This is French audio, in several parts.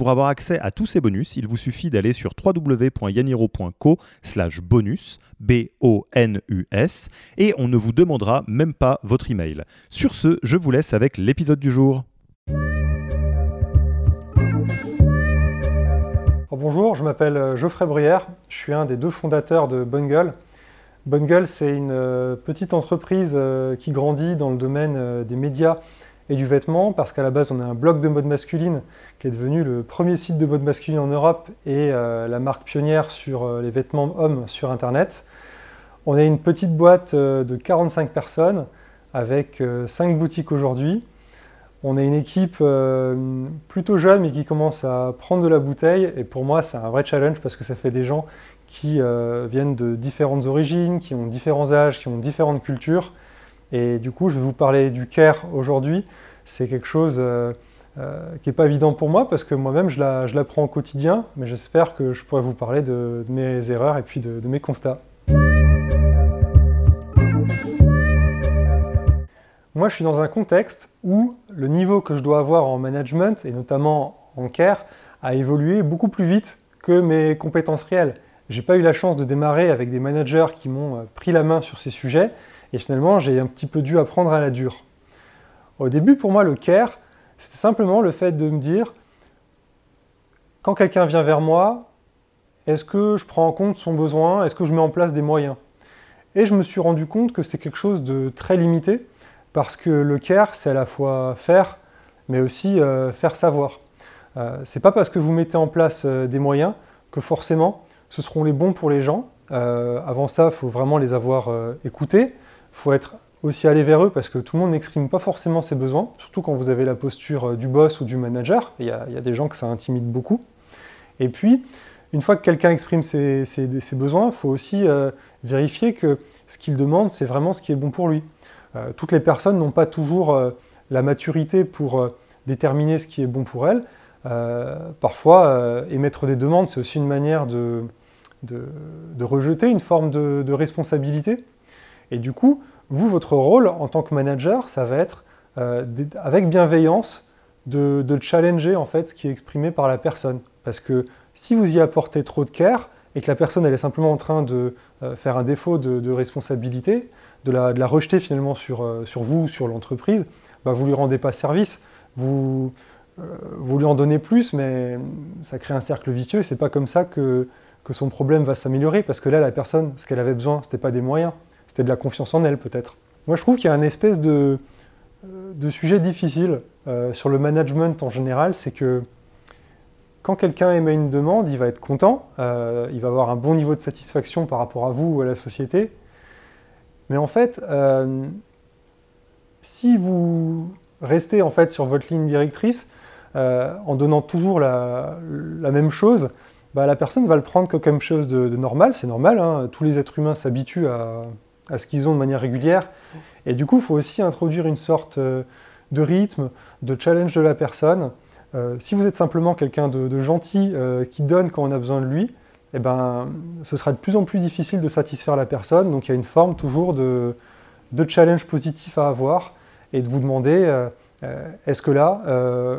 Pour avoir accès à tous ces bonus, il vous suffit d'aller sur www.yaniro.co slash bonus, et on ne vous demandera même pas votre email. Sur ce, je vous laisse avec l'épisode du jour. bonjour, je m'appelle euh, Geoffrey Bruyère, je suis un des deux fondateurs de Bungle. Bungle, c'est une euh, petite entreprise euh, qui grandit dans le domaine des médias et du vêtement, parce qu'à la base, on a un blog de mode masculine qui est devenu le premier site de mode masculine en Europe et euh, la marque pionnière sur euh, les vêtements hommes sur Internet. On est une petite boîte euh, de 45 personnes avec 5 boutiques aujourd'hui. On est une équipe plutôt jeune mais qui commence à prendre de la bouteille et pour moi c'est un vrai challenge parce que ça fait des gens qui viennent de différentes origines, qui ont différents âges, qui ont différentes cultures et du coup, je vais vous parler du care aujourd'hui. C'est quelque chose euh, euh, qui n'est pas évident pour moi parce que moi-même, je l'apprends au quotidien, mais j'espère que je pourrai vous parler de, mes erreurs et puis de, mes constats. Moi, je suis dans un contexte où le niveau que je dois avoir en management, et notamment en care, a évolué beaucoup plus vite que mes compétences réelles. J'ai pas eu la chance de démarrer avec des managers qui m'ont euh, pris la main sur ces sujets, et finalement, j'ai un petit peu dû apprendre à la dure. Au début, pour moi, le care, c'était simplement le fait de me dire, quand quelqu'un vient vers moi, est-ce que je prends en compte son besoin? Est-ce que je mets en place des moyens? Et je me suis rendu compte que c'est quelque chose de très limité, parce que le care, c'est à la fois faire, mais aussi euh, faire savoir. Euh, c'est pas parce que vous mettez en place euh, des moyens que forcément ce seront les bons pour les gens. Euh, avant ça, il faut vraiment les avoir écoutés, faut être aussi aller vers eux parce que tout le monde n'exprime pas forcément ses besoins, surtout quand vous avez la posture euh, du boss ou du manager. Il y a, des gens que ça intimide beaucoup. Et puis, une fois que quelqu'un exprime ses, besoins, il faut aussi euh, vérifier que ce qu'il demande, c'est vraiment ce qui est bon pour lui. Euh, toutes les personnes n'ont pas toujours la maturité pour déterminer ce qui est bon pour elles. parfois, émettre des demandes, c'est aussi une manière de, rejeter une forme de responsabilité. Et du coup, vous, votre rôle en tant que manager, ça va être, euh, avec bienveillance, de, challenger en fait ce qui est exprimé par la personne. Parce que si vous y apportez trop de care et que la personne elle est simplement en train de euh, faire un défaut de, responsabilité, de la, rejeter finalement sur, euh, sur vous, sur l'entreprise, bah, vous lui rendez pas service. Vous, vous lui en donnez plus, mais ça crée un cercle vicieux et c'est pas comme ça que, que son problème va s'améliorer parce que là, la personne, ce qu'elle avait besoin, c'était pas des moyens, c'était de la confiance en elle peut-être. Moi je trouve qu'il y a un espèce de, euh, sujet difficile euh, sur le management en général, c'est que quand quelqu'un émet une demande, il va être content, euh, il va avoir un bon niveau de satisfaction par rapport à vous ou à la société. Mais en fait, si vous restez en fait sur votre ligne directrice, en donnant toujours la, même chose, bah, la personne va le prendre comme quelque chose de, normal, c'est normal, hein. tous les êtres humains s'habituent à, à ce qu'ils ont de manière régulière. Et du coup, il faut aussi introduire une sorte euh, de rythme, de challenge de la personne. Euh, si vous êtes simplement quelqu'un de, gentil euh, qui donne quand on a besoin de lui, eh ben, ce sera de plus en plus difficile de satisfaire la personne. Donc il y a une forme toujours de, challenge positif à avoir et de vous demander est-ce que là,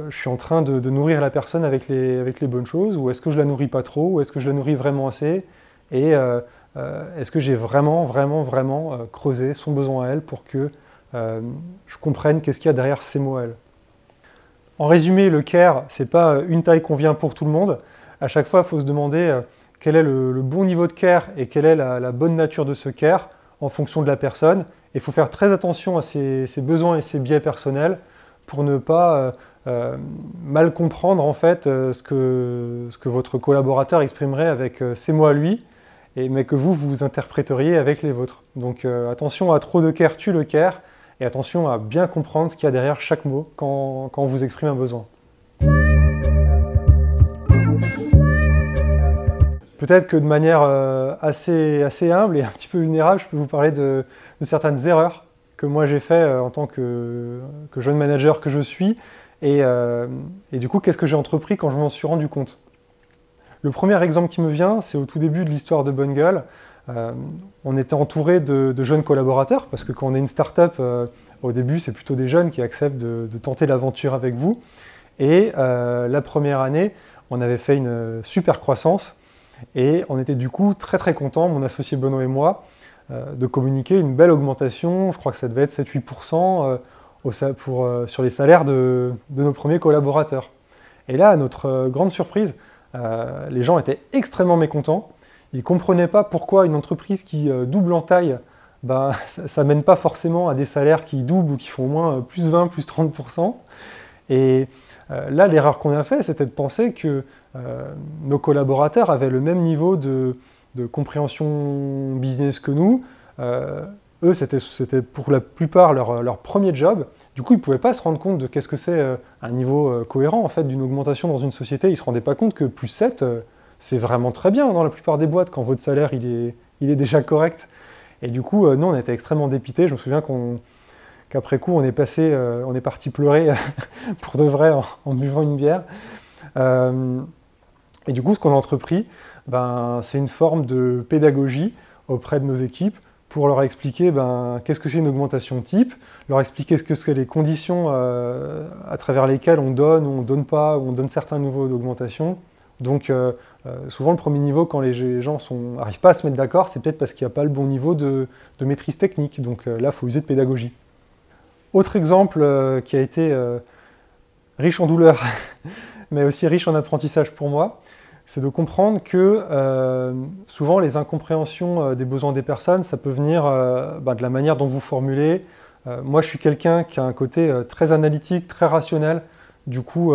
je suis en train de, nourrir la personne avec les, bonnes choses ou est-ce que je la nourris pas trop ou est-ce que je la nourris vraiment assez est-ce que j'ai vraiment, vraiment, vraiment euh, creusé son besoin à elle pour que euh, je comprenne qu'est-ce qu'il y a derrière ces mots à elle? En résumé, le care, c'est pas une taille convient pour tout le monde. À chaque fois, il faut se demander quel est le, bon niveau de care et quelle est la, bonne nature de ce care en fonction de la personne. Il faut faire très attention à ses, besoins et ses biais personnels pour ne pas mal comprendre en fait ce, que, ce, que, votre collaborateur exprimerait avec ses mots à lui mais que vous, vous interpréteriez avec les vôtres. Donc euh, attention à trop de care tue le care, et attention à bien comprendre ce qu'il y a derrière chaque mot quand, quand on vous exprime un besoin. peut-être que de manière assez, assez humble et un petit peu vulnérable, je peux vous parler de, certaines erreurs que moi j'ai fait en tant que, jeune manager que je suis. Et, et du coup, qu'est-ce que j'ai entrepris quand je m'en suis rendu compte? Le premier exemple qui me vient, c'est au tout début de l'histoire de Bungle. Euh, on était entouré de, jeunes collaborateurs, parce que quand on est une start-up, euh, au début, c'est plutôt des jeunes qui acceptent de, tenter l'aventure avec vous. Et euh, la première année, on avait fait une super croissance et on était du coup très très contents, mon associé Benoît et moi, de communiquer une belle augmentation, je crois que ça devait être 7-8% sur les salaires de, de, nos premiers collaborateurs. Et là, à notre grande surprise, les gens étaient extrêmement mécontents ils ne comprenaient pas pourquoi une entreprise qui euh, double en taille, ben, ça ne mène pas forcément à des salaires qui doublent ou qui font au moins euh, plus 20, plus 30%. Et euh, là, l'erreur qu'on a fait, c'était de penser que nos collaborateurs avaient le même niveau de, compréhension business que nous. Eux, c'était pour la plupart leur, premier job. Du coup, ils ne pouvaient pas se rendre compte de qu'est-ce que c'est un niveau cohérent en fait, d'une augmentation dans une société. Ils ne se rendaient pas compte que plus 7, c'est vraiment très bien dans la plupart des boîtes quand votre salaire il est, il est déjà correct. Et du coup, euh, nous, on était extrêmement dépités. Je me souviens qu'après coup, on est, passé, euh, on est parti pleurer pour de vrai en, buvant une bière. Euh, et du coup, ce qu'on a entrepris, ben, c'est une forme de pédagogie auprès de nos équipes pour leur expliquer ben, qu'est-ce que c'est une augmentation type, leur expliquer ce que sont les conditions à travers lesquelles on donne ou on ne donne pas, ou on donne certains niveaux d'augmentation. Donc, euh, souvent, le premier niveau, quand les gens n'arrivent pas à se mettre d'accord, c'est peut-être parce qu'il n'y a pas le bon niveau de, maîtrise technique. Donc euh, là, il faut user de pédagogie. Autre exemple euh, qui a été riche en douleur, mais aussi riche en apprentissage pour moi, c'est de comprendre que souvent les incompréhensions des besoins des personnes, ça peut venir bah, de la manière dont vous formulez. moi, je suis quelqu'un qui a un côté très analytique, très rationnel. Du coup,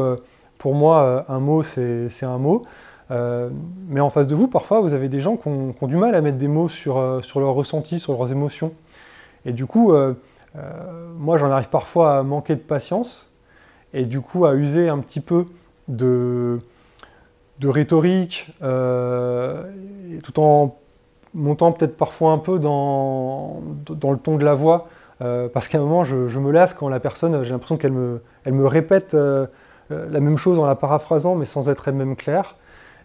pour moi, un mot, c'est un mot. Euh, mais en face de vous, parfois, vous avez des gens qui ont, du mal à mettre des mots sur, euh, sur leurs ressentis, sur leurs émotions. Et du coup, euh, moi, j'en arrive parfois à manquer de patience et du coup à user un petit peu de, de rhétorique, tout en montant peut-être parfois un peu dans, le ton de la voix, parce qu'à un moment, je, me lasse quand la personne, j'ai l'impression qu'elle me, répète la même chose en la paraphrasant, mais sans être elle-même claire.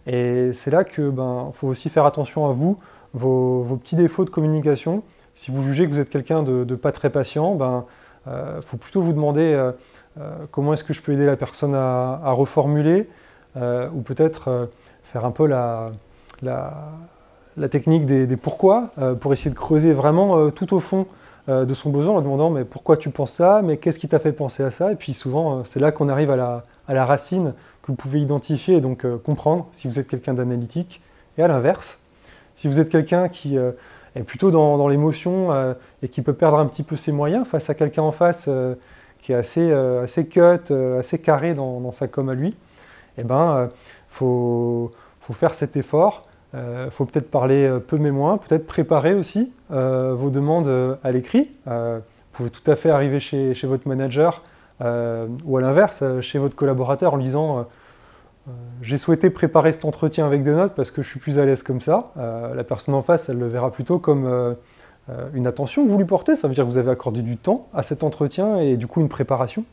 Et c'est là que ben faut aussi faire attention à vous, vos, petits défauts de communication. Si vous jugez que vous êtes quelqu'un de, pas très patient, ben euh, faut plutôt vous demander euh, euh, comment est-ce que je peux aider la personne à, reformuler, ou peut-être faire un peu la, la, technique des, pourquoi, pour essayer de creuser vraiment tout au fond de son besoin en demandant mais pourquoi tu penses ça, mais qu'est-ce qui t'a fait penser à ça, et puis souvent c'est là qu'on arrive à la, à la racine que vous pouvez identifier et donc euh, comprendre si vous êtes quelqu'un d'analytique. Et à l'inverse, si vous êtes quelqu'un qui euh, est plutôt dans, l'émotion euh, et qui peut perdre un petit peu ses moyens face à quelqu'un en face qui est assez, assez cut, assez carré dans, sa com à lui, eh ben, faut, faut faire cet effort. Il faut peut-être parler peu mais moins, peut-être préparer aussi vos demandes à l'écrit. vous pouvez tout à fait arriver chez, chez votre manager euh, ou à l'inverse, euh, chez votre collaborateur en disant euh, j'ai souhaité préparer cet entretien avec des notes parce que je suis plus à l'aise comme ça. la personne en face, elle le verra plutôt comme une attention que vous lui portez. Ça veut dire que vous avez accordé du temps à cet entretien et du coup une préparation.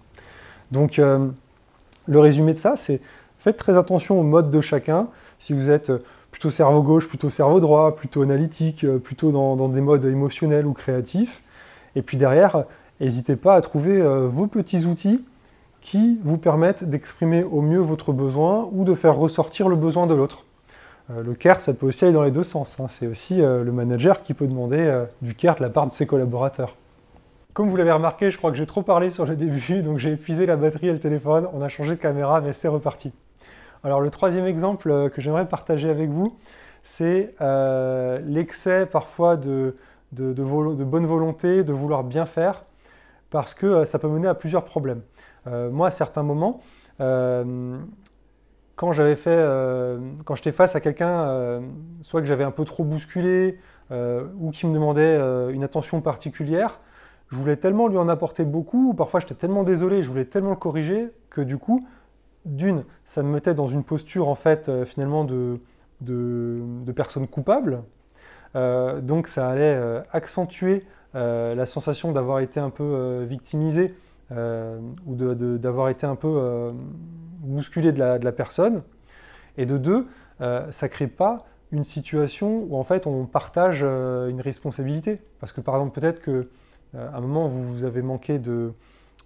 Donc le résumé de ça, c'est faites très attention au mode de chacun. Si vous êtes plutôt cerveau gauche, plutôt cerveau droit, plutôt analytique, plutôt dans, des modes émotionnels ou créatifs. Et puis derrière, N'hésitez pas à trouver euh, vos petits outils qui vous permettent d'exprimer au mieux votre besoin ou de faire ressortir le besoin de l'autre. Euh, le care, ça peut aussi aller dans les deux sens. Hein. C'est aussi euh, le manager qui peut demander du care de la part de ses collaborateurs. Comme vous l'avez remarqué, je crois que j'ai trop parlé sur le début, donc j'ai épuisé la batterie et le téléphone. On a changé de caméra, mais c'est reparti. Alors le troisième exemple que j'aimerais partager avec vous, c'est l'excès parfois de, bonne volonté, de vouloir bien faire, parce que euh, ça peut mener à plusieurs problèmes. Euh, moi, à certains moments, euh, quand j'avais fait, quand j'étais face à quelqu'un, soit que j'avais un peu trop bousculé ou qui me demandait une attention particulière, je voulais tellement lui en apporter beaucoup, ou parfois j'étais tellement désolé, je voulais tellement le corriger, que du coup, d'une, ça me mettait dans une posture en fait finalement de, de, personnes coupables. donc ça allait accentuer la sensation d'avoir été un peu victimisé ou d'avoir été un peu bousculé de la, de la, personne. Et de deux, ça ne crée pas une situation où en fait on partage une responsabilité. Parce que par exemple peut-être que à un moment vous avez manqué de,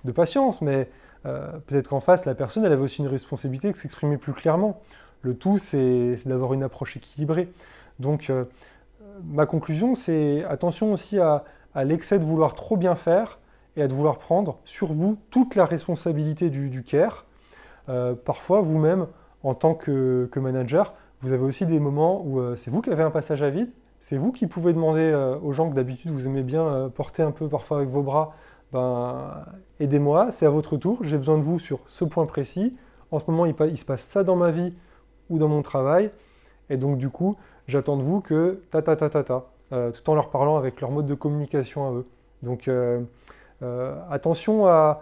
de patience, mais euh, peut-être qu'en face, la personne, elle avait aussi une responsabilité de s'exprimer plus clairement. Le tout, c'est d'avoir une approche équilibrée. Donc, euh, ma conclusion, c'est attention aussi à, l'excès de vouloir trop bien faire et à de vouloir prendre sur vous toute la responsabilité du, care. Euh, parfois, vous-même, en tant que, manager, vous avez aussi des moments où c'est vous qui avez un passage à vide, c'est vous qui pouvez demander aux gens que d'habitude vous aimez bien porter un peu parfois avec vos bras, ben, aidez-moi, c'est à votre tour, j'ai besoin de vous sur ce point précis. En ce moment, il, se passe ça dans ma vie ou dans mon travail, et donc du coup, j'attends de vous que ta ta ta ta euh, tout en leur parlant avec leur mode de communication à eux. Donc euh, euh, attention à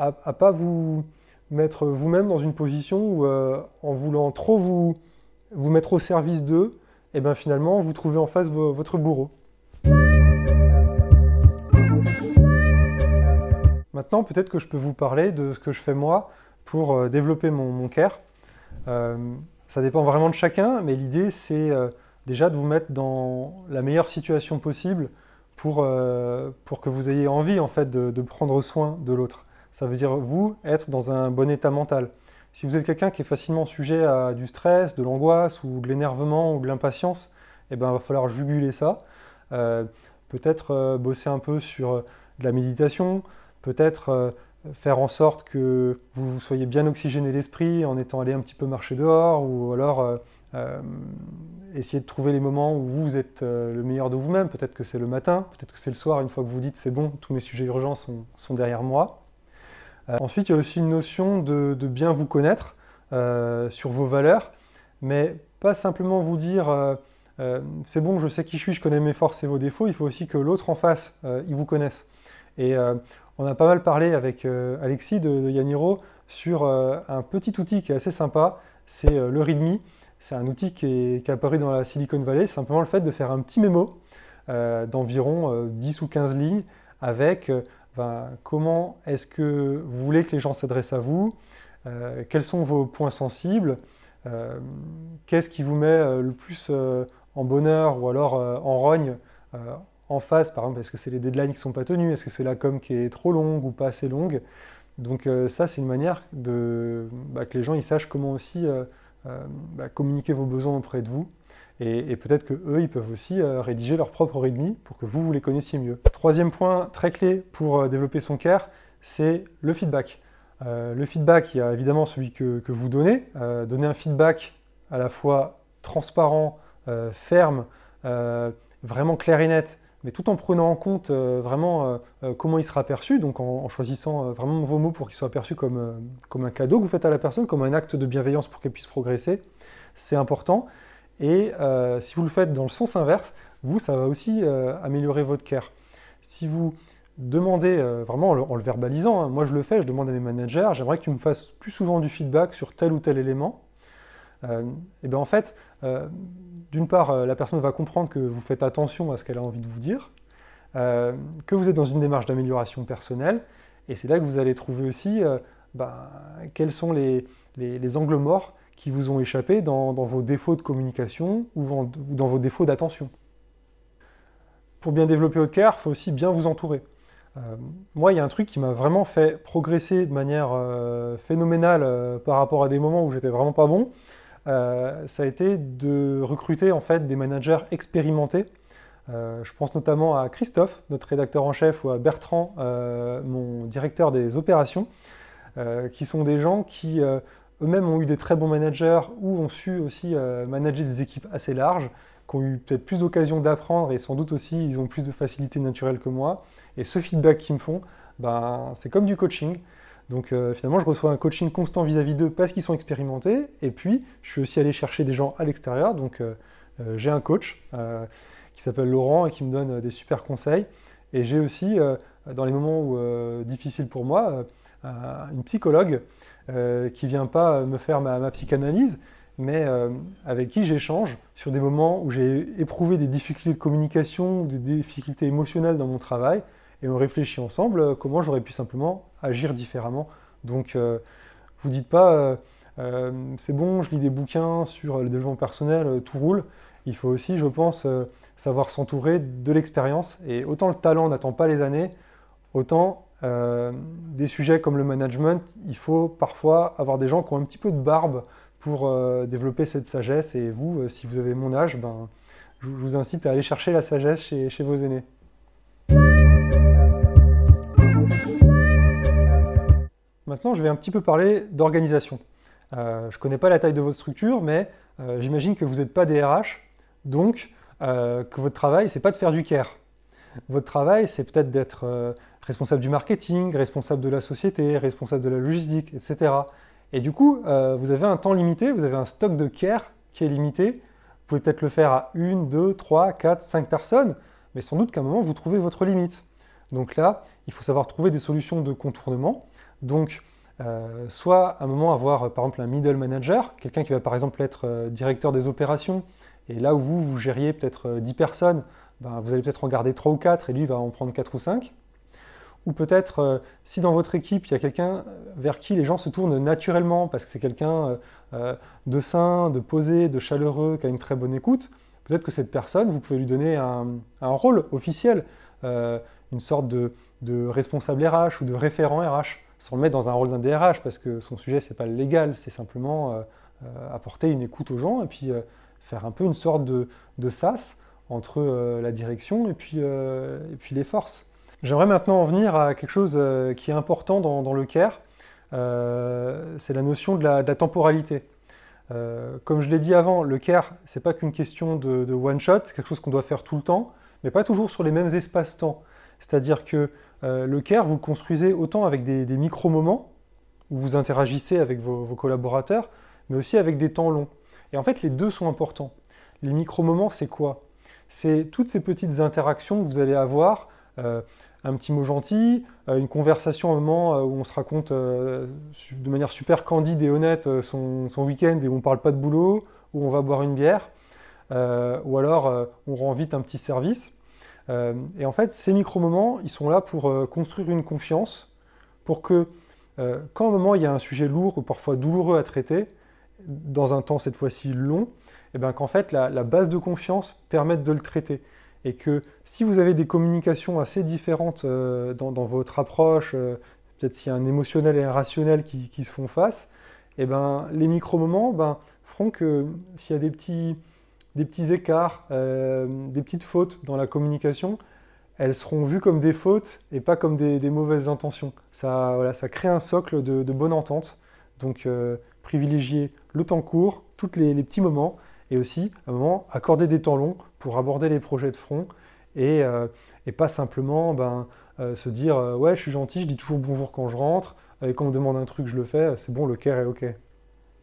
ne pas vous mettre vous-même dans une position où, en voulant trop vous, vous mettre au service d'eux, et eh ben finalement, vous trouvez en face votre bourreau. Maintenant, peut-être que je peux vous parler de ce que je fais moi pour euh, développer mon, care. Euh, ça dépend vraiment de chacun, mais l'idée, c'est euh, déjà de vous mettre dans la meilleure situation possible pour, pour que vous ayez envie en fait, de, prendre soin de l'autre. Ça veut dire, vous, être dans un bon état mental. Si vous êtes quelqu'un qui est facilement sujet à du stress, de l'angoisse ou de l'énervement ou de l'impatience, eh ben, il va falloir juguler ça. Peut-être bosser un peu sur de la méditation, peut-être euh, faire en sorte que vous soyez bien oxygéné l'esprit en étant allé un petit peu marcher dehors, ou alors euh, euh, essayer de trouver les moments où vous êtes le meilleur de vous-même. Peut-être que c'est le matin, peut-être que c'est le soir, une fois que vous dites c'est bon, tous mes sujets urgents sont, derrière moi. ensuite, il y a aussi une notion de, bien vous connaître sur vos valeurs, mais pas simplement vous dire c'est bon, je sais qui je suis, je connais mes forces et vos défauts, il faut aussi que l'autre en face, il vous connaisse. On a pas mal parlé avec euh, Alexis de, Yaniro sur euh, un petit outil qui est assez sympa, c'est euh, le README. C'est un outil qui est, apparu dans la Silicon Valley, simplement le fait de faire un petit mémo d'environ 10 ou 15 lignes avec ben, comment est-ce que vous voulez que les gens s'adressent à vous, quels sont vos points sensibles, qu'est-ce qui vous met le plus en bonheur ou alors en rogne en face, par exemple, est-ce que c'est les deadlines qui ne sont pas tenus? Est-ce que c'est la com qui est trop longue ou pas assez longue? Donc euh, ça, c'est une manière de, bah, que les gens ils sachent comment aussi euh, euh, bah, communiquer vos besoins auprès de vous. Et, peut-être que eux, ils peuvent aussi rédiger leur propre readme pour que vous, vous les connaissiez mieux. Troisième point très clé pour développer son care, c'est le feedback. le feedback, il y a évidemment celui que vous donnez. donner un feedback à la fois transparent, ferme, vraiment clair et net, mais tout en prenant en compte euh, vraiment euh, euh, comment il sera perçu, donc en, choisissant vraiment vos mots pour qu'il soit perçu comme, comme un cadeau que vous faites à la personne, comme un acte de bienveillance pour qu'elle puisse progresser, c'est important. Et si vous le faites dans le sens inverse, vous, ça va aussi améliorer votre care. Si vous demandez, vraiment en le, verbalisant, hein, moi je le fais, je demande à mes managers, j'aimerais que tu me fasses plus souvent du feedback sur tel ou tel élément, et bien en fait, d'une part, euh, la personne va comprendre que vous faites attention à ce qu'elle a envie de vous dire, euh, que vous êtes dans une démarche d'amélioration personnelle, et c'est là que vous allez trouver aussi euh, ben, quels sont les, angles morts qui vous ont échappé dans, vos défauts de communication ou, dans vos défauts d'attention. Pour bien développer votre cœur, il faut aussi bien vous entourer. moi, il y a un truc qui m'a vraiment fait progresser de manière phénoménale par rapport à des moments où j'étais vraiment pas bon. Euh, ça a été de recruter en fait des managers expérimentés. Euh, je pense notamment à Christophe, notre rédacteur en chef, ou à Bertrand, euh, mon directeur des opérations, qui sont des gens qui eux-mêmes ont eu des très bons managers ou ont su aussi manager des équipes assez larges, qui ont eu peut-être plus d'occasions d'apprendre et sans doute aussi ils ont plus de facilité naturelle que moi. Et ce feedback qu'ils me font, ben, c'est comme du coaching. Donc euh, finalement, je reçois un coaching constant vis-à-vis d'eux parce qu'ils sont expérimentés. Et puis, je suis aussi allé chercher des gens à l'extérieur. Donc euh, euh, j'ai un coach qui s'appelle Laurent et qui me donne des super conseils. Et j'ai aussi, dans les moments difficiles pour moi, une psychologue qui vient pas me faire ma, psychanalyse, mais avec qui j'échange sur des moments où j'ai éprouvé des difficultés de communication ou des difficultés émotionnelles dans mon travail, et on réfléchit ensemble comment j'aurais pu simplement agir différemment. Donc, vous dites pas, c'est bon, je lis des bouquins sur le développement personnel, tout roule. Il faut aussi, je pense, savoir s'entourer de l'expérience. Et autant le talent n'attend pas les années, autant euh, des sujets comme le management, il faut parfois avoir des gens qui ont un petit peu de barbe pour euh, développer cette sagesse. Et vous, euh, si vous avez mon âge, ben, je vous incite à aller chercher la sagesse chez vos aînés. Maintenant, je vais un petit peu parler d'organisation. je ne connais pas la taille de votre structure, mais j'imagine que vous n'êtes pas des RH, donc que votre travail, c'est pas de faire du care. Votre travail, c'est peut-être d'être responsable du marketing, responsable de la société, responsable de la logistique, etc. Et du coup, euh, vous avez un temps limité, vous avez un stock de care qui est limité. Vous pouvez peut-être le faire à une, deux, trois, quatre, cinq personnes, mais sans doute qu'à un moment, vous trouvez votre limite. Donc là, il faut savoir trouver des solutions de contournement. Donc, euh, soit à un moment avoir par exemple un middle manager, quelqu'un qui va par exemple être euh, directeur des opérations, et là où vous, vous gériez peut-être 10 personnes, ben, vous allez peut-être en garder 3 ou 4 et lui va en prendre 4 ou 5. Ou peut-être euh, si dans votre équipe, il y a quelqu'un euh, vers qui les gens se tournent naturellement, parce que c'est quelqu'un euh, de sain, de posé, de chaleureux, qui a une très bonne écoute, peut-être que cette personne, vous pouvez lui donner un, rôle officiel, une sorte de, responsable RH ou de référent RH, sans le mettre dans un rôle d'un DRH, parce que son sujet, c'est pas le légal, c'est simplement apporter une écoute aux gens et puis faire un peu une sorte de, sas entre la direction et puis, et puis les forces. J'aimerais maintenant en venir à quelque chose euh, qui est important dans, le CARE, euh, c'est la notion de la, temporalité. Euh, comme je l'ai dit avant, le CARE, ce n'est pas qu'une question de, one-shot, c'est quelque chose qu'on doit faire tout le temps, mais pas toujours sur les mêmes espaces-temps. C'est-à-dire que le CARE, vous le construisez autant avec des, micro-moments, où vous interagissez avec vos, collaborateurs, mais aussi avec des temps longs. Et en fait, les deux sont importants. Les micro-moments, c'est quoi? C'est toutes ces petites interactions que vous allez avoir un petit mot gentil, euh, une conversation un moment euh, où on se raconte euh, de manière super candide et honnête son, week-end et où on ne parle pas de boulot, où on va boire une bière, ou alors on rend vite un petit service. Et en fait, ces micro-moments, ils sont là pour construire une confiance, pour que quand un moment il y a un sujet lourd ou parfois douloureux à traiter, dans un temps cette fois-ci long, et eh bien qu'en fait la, base de confiance permette de le traiter. Et que si vous avez des communications assez différentes euh, dans, votre approche, euh, peut-être s'il y a un émotionnel et un rationnel qui, se font face, et eh ben, les micro-moments ben, feront que s'il y a des petits, des petits écarts, euh, des petites fautes dans la communication, elles seront vues comme des fautes et pas comme des, mauvaises intentions. Ça, voilà, ça crée un socle de, bonne entente. Donc privilégier le temps court, tous les petits moments, et aussi, à un moment, accorder des temps longs pour aborder les projets de front et, euh, pas simplement ben, euh, se dire euh, Ouais, je suis gentil, je dis toujours bonjour quand je rentre, et quand on me demande un truc, je le fais, c'est bon, le care est OK.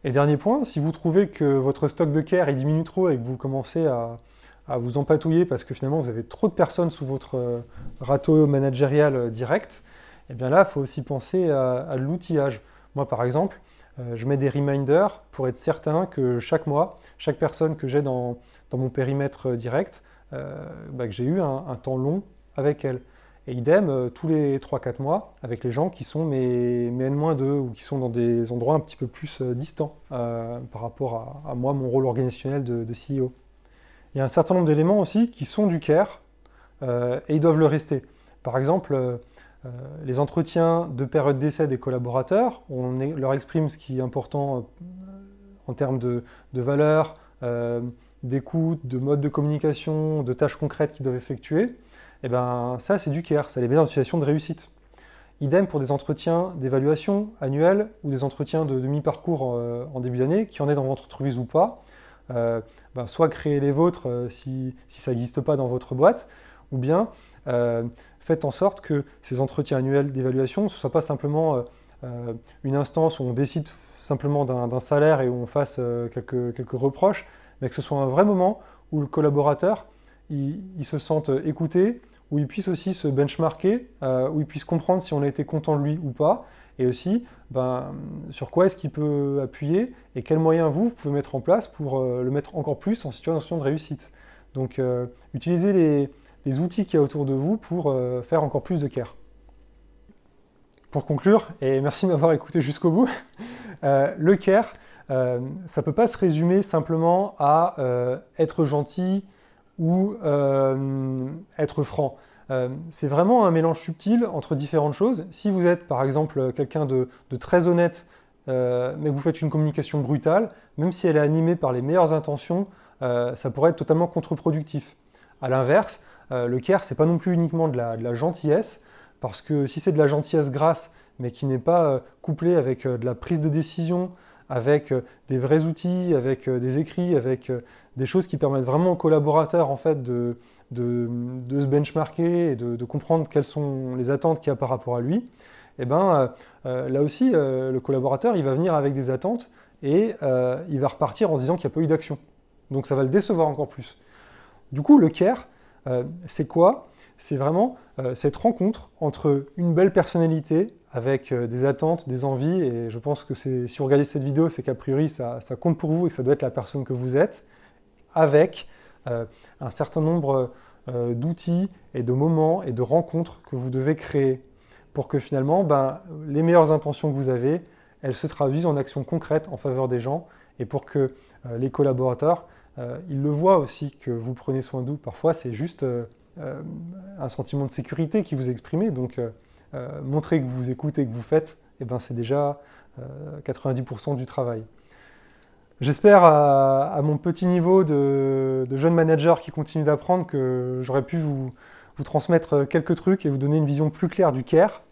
Et dernier point, si vous trouvez que votre stock de care diminue trop et que vous commencez à, vous empatouiller parce que finalement vous avez trop de personnes sous votre râteau managérial direct, et eh bien là, il faut aussi penser à l'outillage. Moi, par exemple, euh, je mets des reminders pour être certain que chaque mois, chaque personne que j'ai dans, mon périmètre direct, euh, bah, que j'ai eu un, temps long avec elle. Et idem, euh, tous les 3-4 mois, avec les gens qui sont mes, mes N-2 ou qui sont dans des endroits un petit peu plus distants par rapport à, moi, mon rôle organisationnel de, de, CEO. Il y a un certain nombre d'éléments aussi qui sont du care et ils doivent le rester. Par exemple, euh, les entretiens de période d'essai des collaborateurs, on leur exprime ce qui est important euh, en termes de, valeur, euh, d'écoute, de mode de communication, de tâches concrètes qu'ils doivent effectuer. Eh ben, ça, c'est du care, ça les met dans une situation de réussite. Idem pour des entretiens d'évaluation annuels ou des entretiens de demi-parcours en début d'année, qui en est dans votre entreprise ou pas. Ben, soit créer les vôtres si, si ça n'existe pas dans votre boîte, ou bien faites en sorte que ces entretiens annuels d'évaluation ne soient pas simplement euh, euh, une instance où on décide simplement d'un salaire et où on fasse euh, quelques, quelques, reproches, mais que ce soit un vrai moment où le collaborateur il, se sente écouté, où il puisse aussi se benchmarker, où il puisse comprendre si on a été content de lui ou pas, et aussi ben, sur quoi est-ce qu'il peut appuyer et quels moyens vous, pouvez mettre en place pour le mettre encore plus en situation de réussite. Donc utilisez les, les outils qu'il y a autour de vous pour faire encore plus de care. Pour conclure, et merci de m'avoir écouté jusqu'au bout, euh, le care, euh, ça ne peut pas se résumer simplement à euh, être gentil ou être franc. c'est vraiment un mélange subtil entre différentes choses. Si vous êtes par exemple quelqu'un de, très honnête, mais que vous faites une communication brutale, même si elle est animée par les meilleures intentions, ça pourrait être totalement contre-productif. A l'inverse, le care, c'est pas non plus uniquement de la gentillesse, parce que si c'est de la gentillesse grasse, mais qui n'est pas euh, couplée avec euh, de la prise de décision, avec euh, des vrais outils, avec des écrits, avec des choses qui permettent vraiment aux collaborateurs en fait, de, se benchmarker et de, comprendre quelles sont les attentes qu'il y a par rapport à lui, eh ben, là aussi, le collaborateur, il va venir avec des attentes et il va repartir en se disant qu'il n'y a pas eu d'action. Donc ça va le décevoir encore plus. Du coup, le care, c'est quoi? C'est vraiment euh, cette rencontre entre une belle personnalité avec euh, des attentes, des envies, et je pense que si vous regardez cette vidéo, c'est qu'a priori ça, compte pour vous et que ça doit être la personne que vous êtes, avec euh, un certain nombre d'outils et de moments et de rencontres que vous devez créer pour que finalement ben, les meilleures intentions que vous avez, elles se traduisent en actions concrètes en faveur des gens et pour que les collaborateurs, ils le voient aussi que vous prenez soin d'eux. Parfois, c'est juste euh, un sentiment de sécurité qui vous exprimez. Donc, euh, euh, montrer que vous écoutez, que vous faites, eh ben, c'est déjà 90% du travail. J'espère à, mon petit niveau de, jeune manager qui continue d'apprendre que j'aurais pu vous, transmettre quelques trucs et vous donner une vision plus claire du care.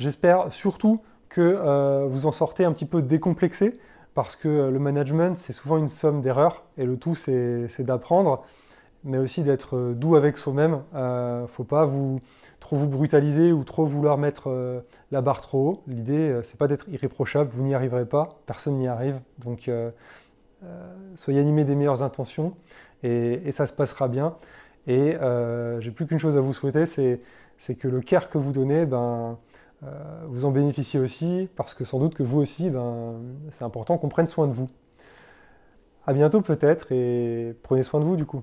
J'espère surtout que vous en sortez un petit peu décomplexé parce que le management, c'est souvent une somme d'erreurs et le tout, c'est d'apprendre mais aussi d'être euh, doux avec soi-même. Il euh, ne faut pas trop vous brutaliser ou trop vouloir mettre euh, la barre trop haut. L'idée, c'est pas d'être irréprochable, vous n'y arriverez pas, personne n'y arrive. Donc, soyez animés des meilleures intentions et, ça se passera bien. Et j'ai plus qu'une chose à vous souhaiter, c'est que le care que vous donnez, ben, vous en bénéficiez aussi, parce que sans doute que vous aussi, ben, c'est important qu'on prenne soin de vous. À bientôt peut-être et prenez soin de vous du coup.